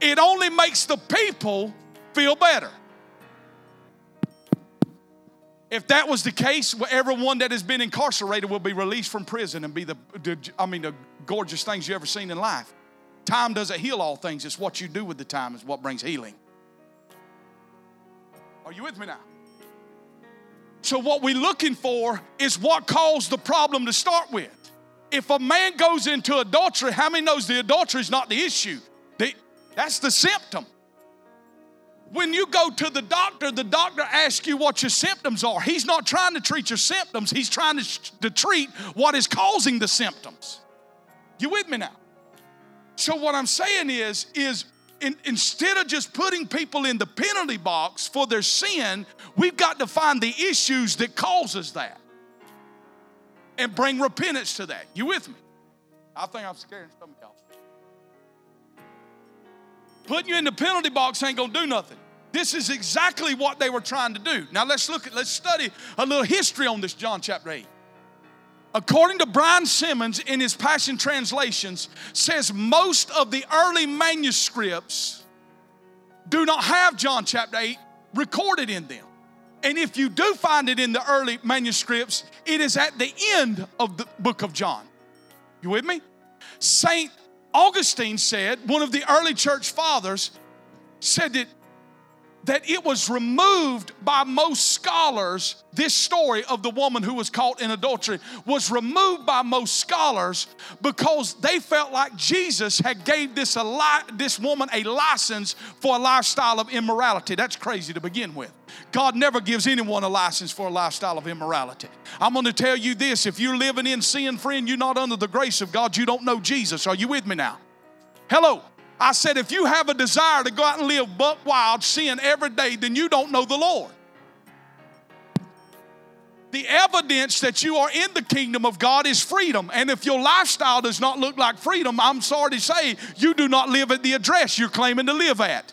B: it only makes the people feel better. If that was the case, everyone that has been incarcerated will be released from prison and be the, I mean, the gorgeous things you've ever seen in life. Time doesn't heal all things. It's what you do with the time is what brings healing. Are you with me now? So what we're looking for is what caused the problem to start with if a man goes into adultery, how many knows the adultery is not the issue? The, that's the symptom. When you go to the doctor, the doctor asks you what your symptoms are. He's not trying to treat your symptoms, he's trying to, to treat what is causing the symptoms. You with me now? So what I'm saying is, is in, instead of just putting people in the penalty box for their sin, we've got to find the issues that causes that and bring repentance to that. You with me? I think I'm scaring some of y'all. Putting you in the penalty box ain't gonna do nothing. This is exactly what they were trying to do. Now let's look at, let's study a little history on this John chapter 8. According to Brian Simmons in his Passion Translations, says most of the early manuscripts do not have John chapter 8 recorded in them. And if you do find it in the early manuscripts, it is at the end of the book of John. You with me? Saint Augustine said, one of the early church fathers, said that that it was removed by most scholars. This story of the woman who was caught in adultery was removed by most scholars because they felt like Jesus had gave this, li- this woman a license for a lifestyle of immorality. That's crazy to begin with. God never gives anyone a license for a lifestyle of immorality. I'm going to tell you this if you're living in sin, friend, you're not under the grace of God, you don't know Jesus. Are you with me now? Hello. I said, if you have a desire to go out and live buck wild sin every day, then you don't know the Lord. The evidence that you are in the kingdom of God is freedom. And if your lifestyle does not look like freedom, I'm sorry to say, you do not live at the address you're claiming to live at.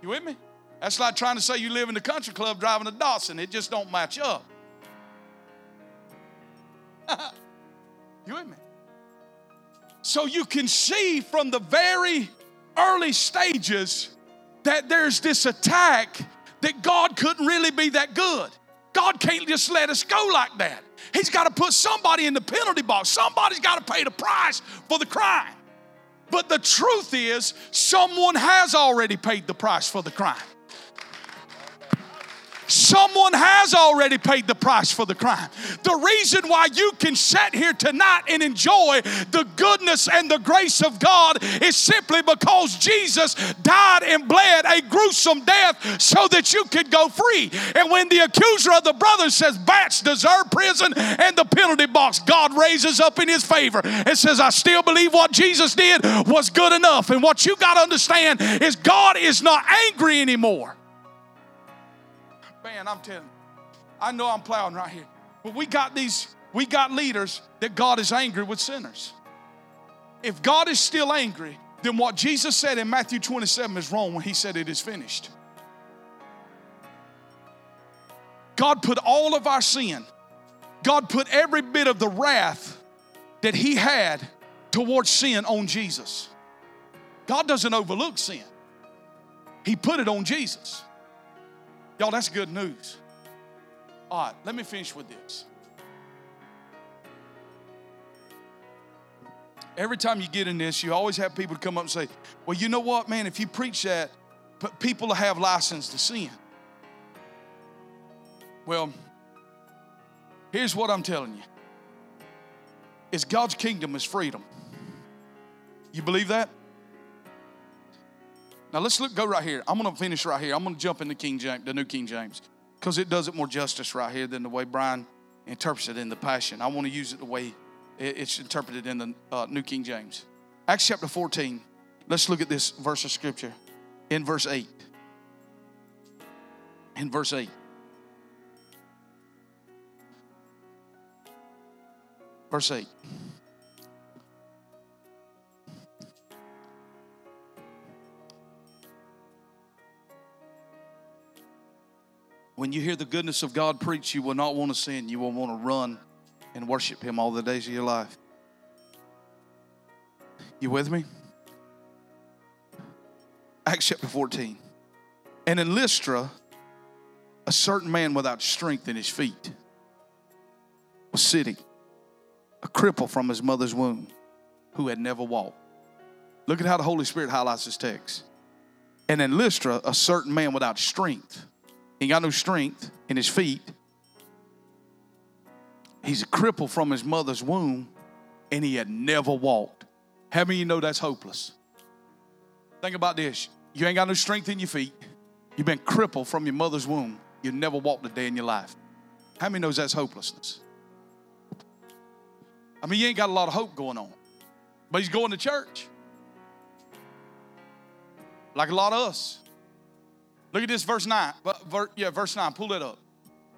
B: You with me? That's like trying to say you live in the country club driving to Dawson. It just don't match up. <laughs> you with me? So you can see from the very early stages that there's this attack that God couldn't really be that good. God can't just let us go like that. He's got to put somebody in the penalty box. Somebody's got to pay the price for the crime. But the truth is, someone has already paid the price for the crime. Someone has already paid the price for the crime. The reason why you can sit here tonight and enjoy the goodness and the grace of God is simply because Jesus died and bled a gruesome death so that you could go free. And when the accuser of the brothers says bats deserve prison and the penalty box, God raises up in his favor and says, I still believe what Jesus did was good enough. And what you got to understand is God is not angry anymore. Man, I'm telling you, I know I'm plowing right here. But we got these, we got leaders that God is angry with sinners. If God is still angry, then what Jesus said in Matthew 27 is wrong when he said it is finished. God put all of our sin, God put every bit of the wrath that he had towards sin on Jesus. God doesn't overlook sin, he put it on Jesus. Y'all, that's good news. All right, let me finish with this. Every time you get in this, you always have people come up and say, Well, you know what, man, if you preach that, people have license to sin. Well, here's what I'm telling you. Is God's kingdom is freedom. You believe that? Now let's look, go right here. I'm going to finish right here. I'm going to jump into King James, the New King James, because it does it more justice right here than the way Brian interprets it in the Passion. I want to use it the way it's interpreted in the uh, New King James. Acts chapter 14. Let's look at this verse of scripture in verse 8. In verse 8. Verse 8. When you hear the goodness of God preached, you will not want to sin. You will want to run and worship Him all the days of your life. You with me? Acts chapter 14. And in Lystra, a certain man without strength in his feet was sitting, a cripple from his mother's womb, who had never walked. Look at how the Holy Spirit highlights this text. And in Lystra, a certain man without strength he got no strength in his feet. He's a cripple from his mother's womb, and he had never walked. How many you know that's hopeless? Think about this. You ain't got no strength in your feet. You've been crippled from your mother's womb. You never walked a day in your life. How many knows that's hopelessness? I mean, you ain't got a lot of hope going on. But he's going to church. Like a lot of us. Look at this, verse 9. Yeah, verse 9. Pull it up.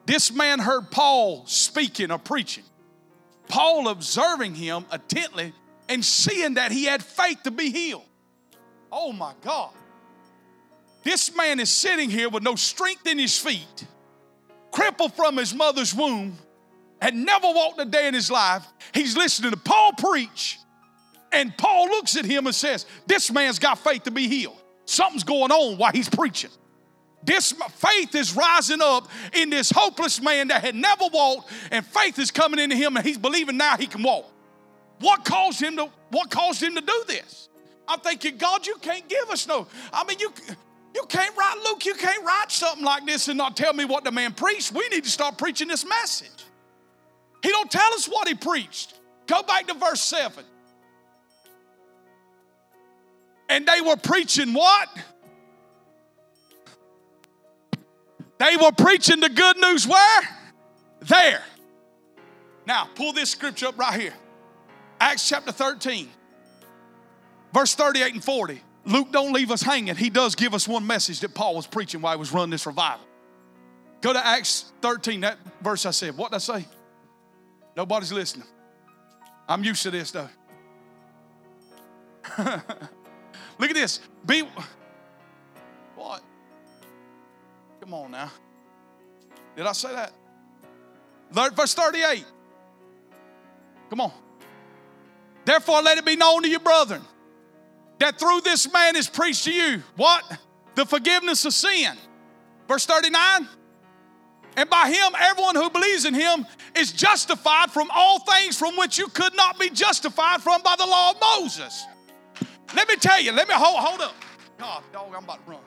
B: This man heard Paul speaking or preaching. Paul observing him attentively and seeing that he had faith to be healed. Oh my God. This man is sitting here with no strength in his feet, crippled from his mother's womb, had never walked a day in his life. He's listening to Paul preach, and Paul looks at him and says, This man's got faith to be healed. Something's going on while he's preaching. This faith is rising up in this hopeless man that had never walked, and faith is coming into him, and he's believing now he can walk. What caused him to what caused him to do this? I'm thinking, God, you can't give us no. I mean, you you can't write Luke, you can't write something like this and not tell me what the man preached. We need to start preaching this message. He don't tell us what he preached. Go back to verse 7. And they were preaching what? They were preaching the good news where? There. Now, pull this scripture up right here. Acts chapter 13, verse 38 and 40. Luke don't leave us hanging. He does give us one message that Paul was preaching while he was running this revival. Go to Acts 13, that verse I said. What did I say? Nobody's listening. I'm used to this though. <laughs> Look at this. Be what? Come on now. Did I say that? Verse 38. Come on. Therefore, let it be known to you, brethren, that through this man is preached to you what? The forgiveness of sin. Verse 39. And by him, everyone who believes in him is justified from all things from which you could not be justified from by the law of Moses. Let me tell you, let me hold, hold up. God, dog, I'm about to run.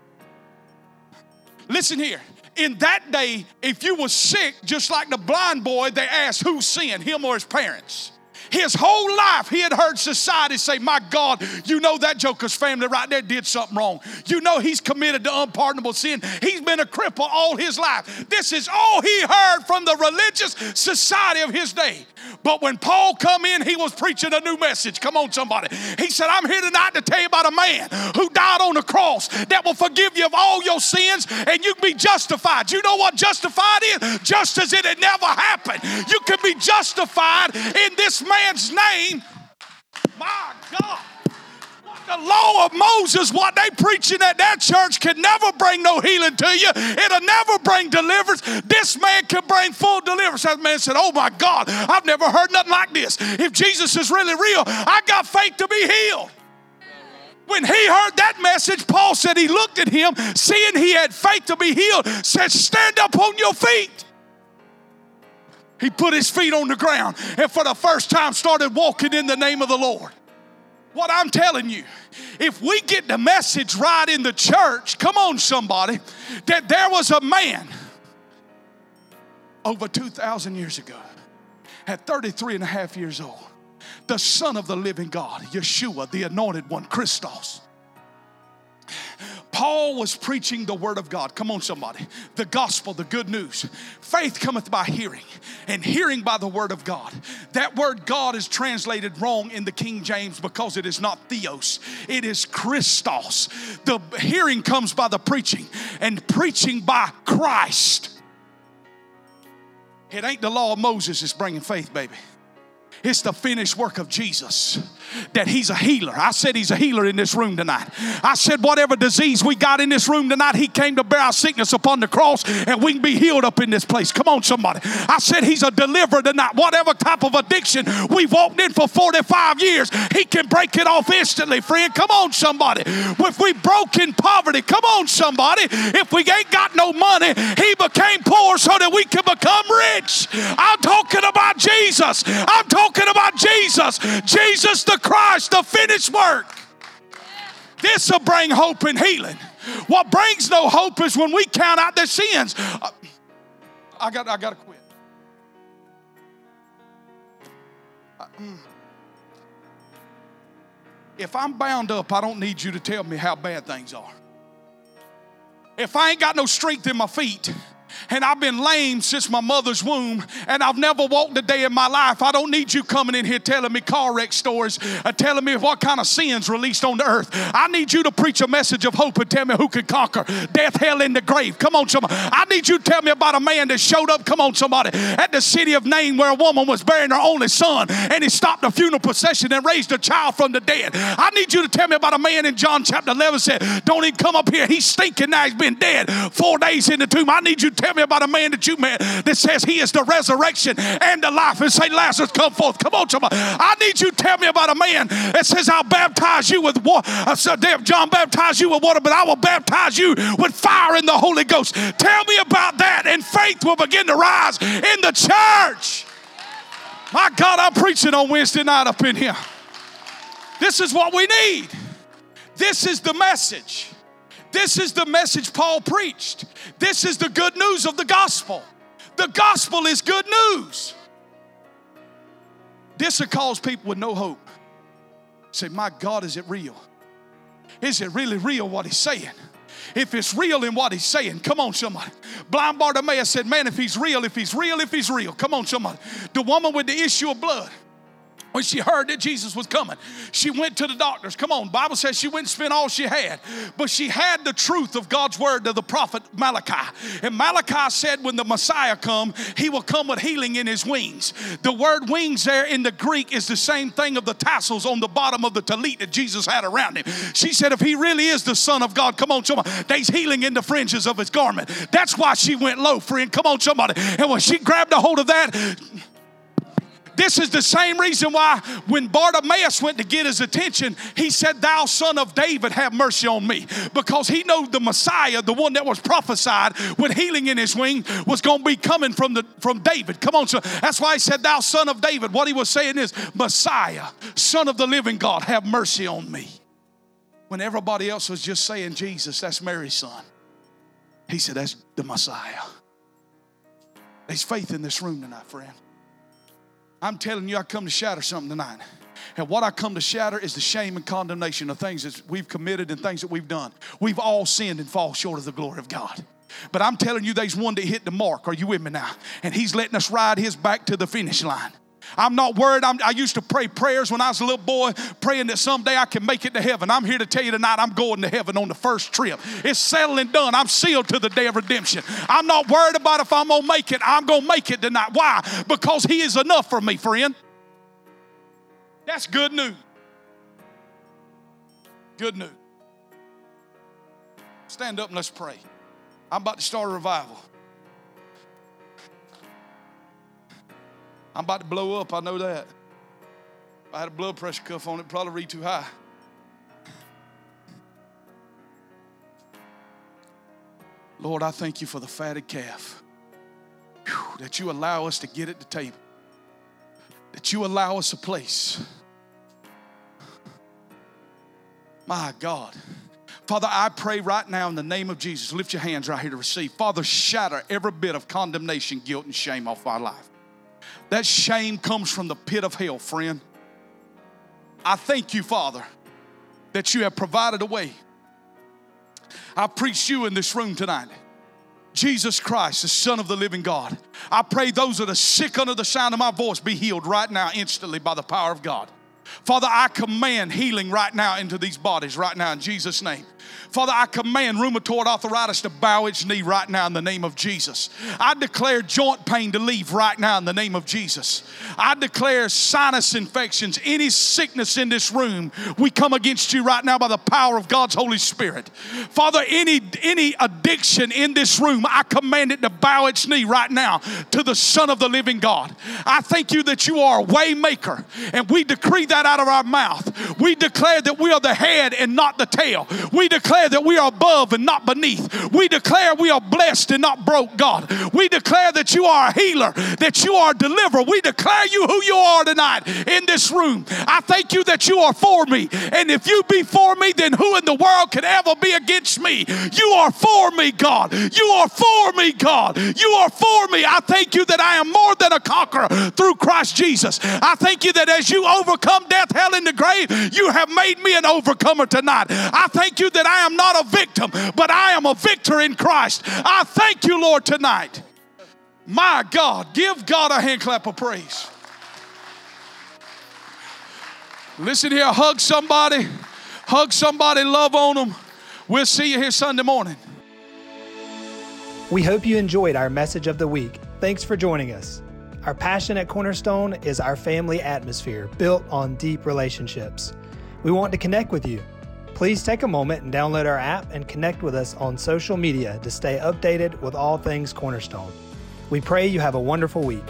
B: Listen here. in that day, if you were sick, just like the blind boy, they asked who sinned, him or his parents. His whole life, he had heard society say, My God, you know that joker's family right there did something wrong. You know he's committed to unpardonable sin. He's been a cripple all his life. This is all he heard from the religious society of his day. But when Paul come in, he was preaching a new message. Come on, somebody. He said, I'm here tonight to tell you about a man who died on the cross that will forgive you of all your sins and you can be justified. You know what justified is? Just as it had never happened. You can be justified in this man's name. My God the law of Moses, what they preaching at that church can never bring no healing to you. It'll never bring deliverance. This man can bring full deliverance. That man said, Oh my God, I've never heard nothing like this. If Jesus is really real, I got faith to be healed. When he heard that message, Paul said he looked at him, seeing he had faith to be healed, said, Stand up on your feet. He put his feet on the ground and for the first time started walking in the name of the Lord. What I'm telling you, if we get the message right in the church, come on, somebody, that there was a man over 2,000 years ago, at 33 and a half years old, the Son of the living God, Yeshua, the anointed one, Christos. Paul was preaching the word of God. Come on, somebody. The gospel, the good news. Faith cometh by hearing, and hearing by the word of God. That word God is translated wrong in the King James because it is not theos, it is Christos. The hearing comes by the preaching, and preaching by Christ. It ain't the law of Moses that's bringing faith, baby. It's the finished work of Jesus that He's a healer. I said He's a healer in this room tonight. I said, whatever disease we got in this room tonight, He came to bear our sickness upon the cross and we can be healed up in this place. Come on, somebody. I said He's a deliverer tonight. Whatever type of addiction we've walked in for 45 years, He can break it off instantly, friend. Come on, somebody. If we broke in poverty, come on, somebody. If we ain't got no money, He became poor so that we can become rich. I'm talking about Jesus. I'm talking about Jesus. Jesus the Christ, the finished work. This will bring hope and healing. What brings no hope is when we count out their sins. Uh, I got, I got to quit. Uh, mm. If I'm bound up, I don't need you to tell me how bad things are. If I ain't got no strength in my feet, and I've been lame since my mother's womb, and I've never walked a day in my life. I don't need you coming in here telling me car wreck stories, uh, telling me what kind of sins released on the earth. I need you to preach a message of hope and tell me who can conquer death, hell, and the grave. Come on, somebody. I need you to tell me about a man that showed up, come on, somebody, at the city of Nain where a woman was burying her only son, and he stopped a funeral procession and raised a child from the dead. I need you to tell me about a man in John chapter 11 said, Don't even come up here. He's stinking now. He's been dead four days in the tomb. I need you to tell me about a man that you met that says he is the resurrection and the life and say, Lazarus, come forth. Come on, somebody. I need you to tell me about a man that says, I'll baptize you with water. Uh, I said, John baptized you with water, but I will baptize you with fire in the Holy Ghost. Tell me about that, and faith will begin to rise in the church. My God, I'm preaching on Wednesday night up in here. This is what we need. This is the message. This is the message Paul preached. This is the good news of the gospel. The gospel is good news. This will cause people with no hope. Say, my God, is it real? Is it really real what he's saying? If it's real in what he's saying, come on, somebody. Blind Bartimaeus said, Man, if he's real, if he's real, if he's real, come on, somebody. The woman with the issue of blood, when she heard that Jesus was coming, she went to the doctors. Come on, Bible says she went and spent all she had, but she had the truth of God's word to the prophet Malachi. And Malachi said, when the Messiah come, he will come with healing in his wings. The word wings there in the Greek is the same thing of the tassels on the bottom of the talit that Jesus had around him. She said, if he really is the Son of God, come on, somebody, there's healing in the fringes of his garment. That's why she went low, friend. Come on, somebody. And when she grabbed a hold of that, this is the same reason why when Bartimaeus went to get his attention, he said, Thou son of David, have mercy on me. Because he knew the Messiah, the one that was prophesied with healing in his wing, was going to be coming from, the, from David. Come on, so that's why he said, Thou son of David. What he was saying is, Messiah, son of the living God, have mercy on me. When everybody else was just saying, Jesus, that's Mary's son. He said, That's the Messiah. There's faith in this room tonight, friend. I'm telling you, I come to shatter something tonight. And what I come to shatter is the shame and condemnation of things that we've committed and things that we've done. We've all sinned and fall short of the glory of God. But I'm telling you, there's one that hit the mark. Are you with me now? And He's letting us ride His back to the finish line. I'm not worried. I'm, i used to pray prayers when I was a little boy, praying that someday I can make it to heaven. I'm here to tell you tonight, I'm going to heaven on the first trip. It's settled and done. I'm sealed to the day of redemption. I'm not worried about if I'm going to make it. I'm going to make it tonight. Why? Because He is enough for me, friend. That's good news. Good news. Stand up and let's pray. I'm about to start a revival. I'm about to blow up, I know that. If I had a blood pressure cuff on it, probably read too high. Lord, I thank you for the fatted calf. Whew, that you allow us to get at the table. That you allow us a place. My God. Father, I pray right now in the name of Jesus, lift your hands right here to receive. Father, shatter every bit of condemnation, guilt, and shame off our life. That shame comes from the pit of hell, friend. I thank you, Father, that you have provided a way. I preach you in this room tonight. Jesus Christ, the Son of the living God. I pray those that are sick under the sound of my voice be healed right now, instantly, by the power of God. Father, I command healing right now into these bodies, right now, in Jesus' name. Father, I command rheumatoid arthritis to bow its knee right now in the name of Jesus. I declare joint pain to leave right now in the name of Jesus. I declare sinus infections, any sickness in this room, we come against you right now by the power of God's Holy Spirit. Father, any, any addiction in this room, I command it to bow its knee right now to the Son of the living God. I thank you that you are a way maker, and we decree that out of our mouth. We declare that we are the head and not the tail. We declare declare that we are above and not beneath. We declare we are blessed and not broke, God. We declare that you are a healer, that you are a deliverer. We declare you who you are tonight in this room. I thank you that you are for me. And if you be for me, then who in the world can ever be against me? You are for me, God. You are for me, God. You are for me. I thank you that I am more than a conqueror through Christ Jesus. I thank you that as you overcome death, hell, and the grave, you have made me an overcomer tonight. I thank you that I am not a victim, but I am a victor in Christ. I thank you, Lord, tonight. My God, give God a hand clap of praise. Listen here, hug somebody, hug somebody, love on them. We'll see you here Sunday morning.
A: We hope you enjoyed our message of the week. Thanks for joining us. Our passion at Cornerstone is our family atmosphere built on deep relationships. We want to connect with you. Please take a moment and download our app and connect with us on social media to stay updated with all things Cornerstone. We pray you have a wonderful week.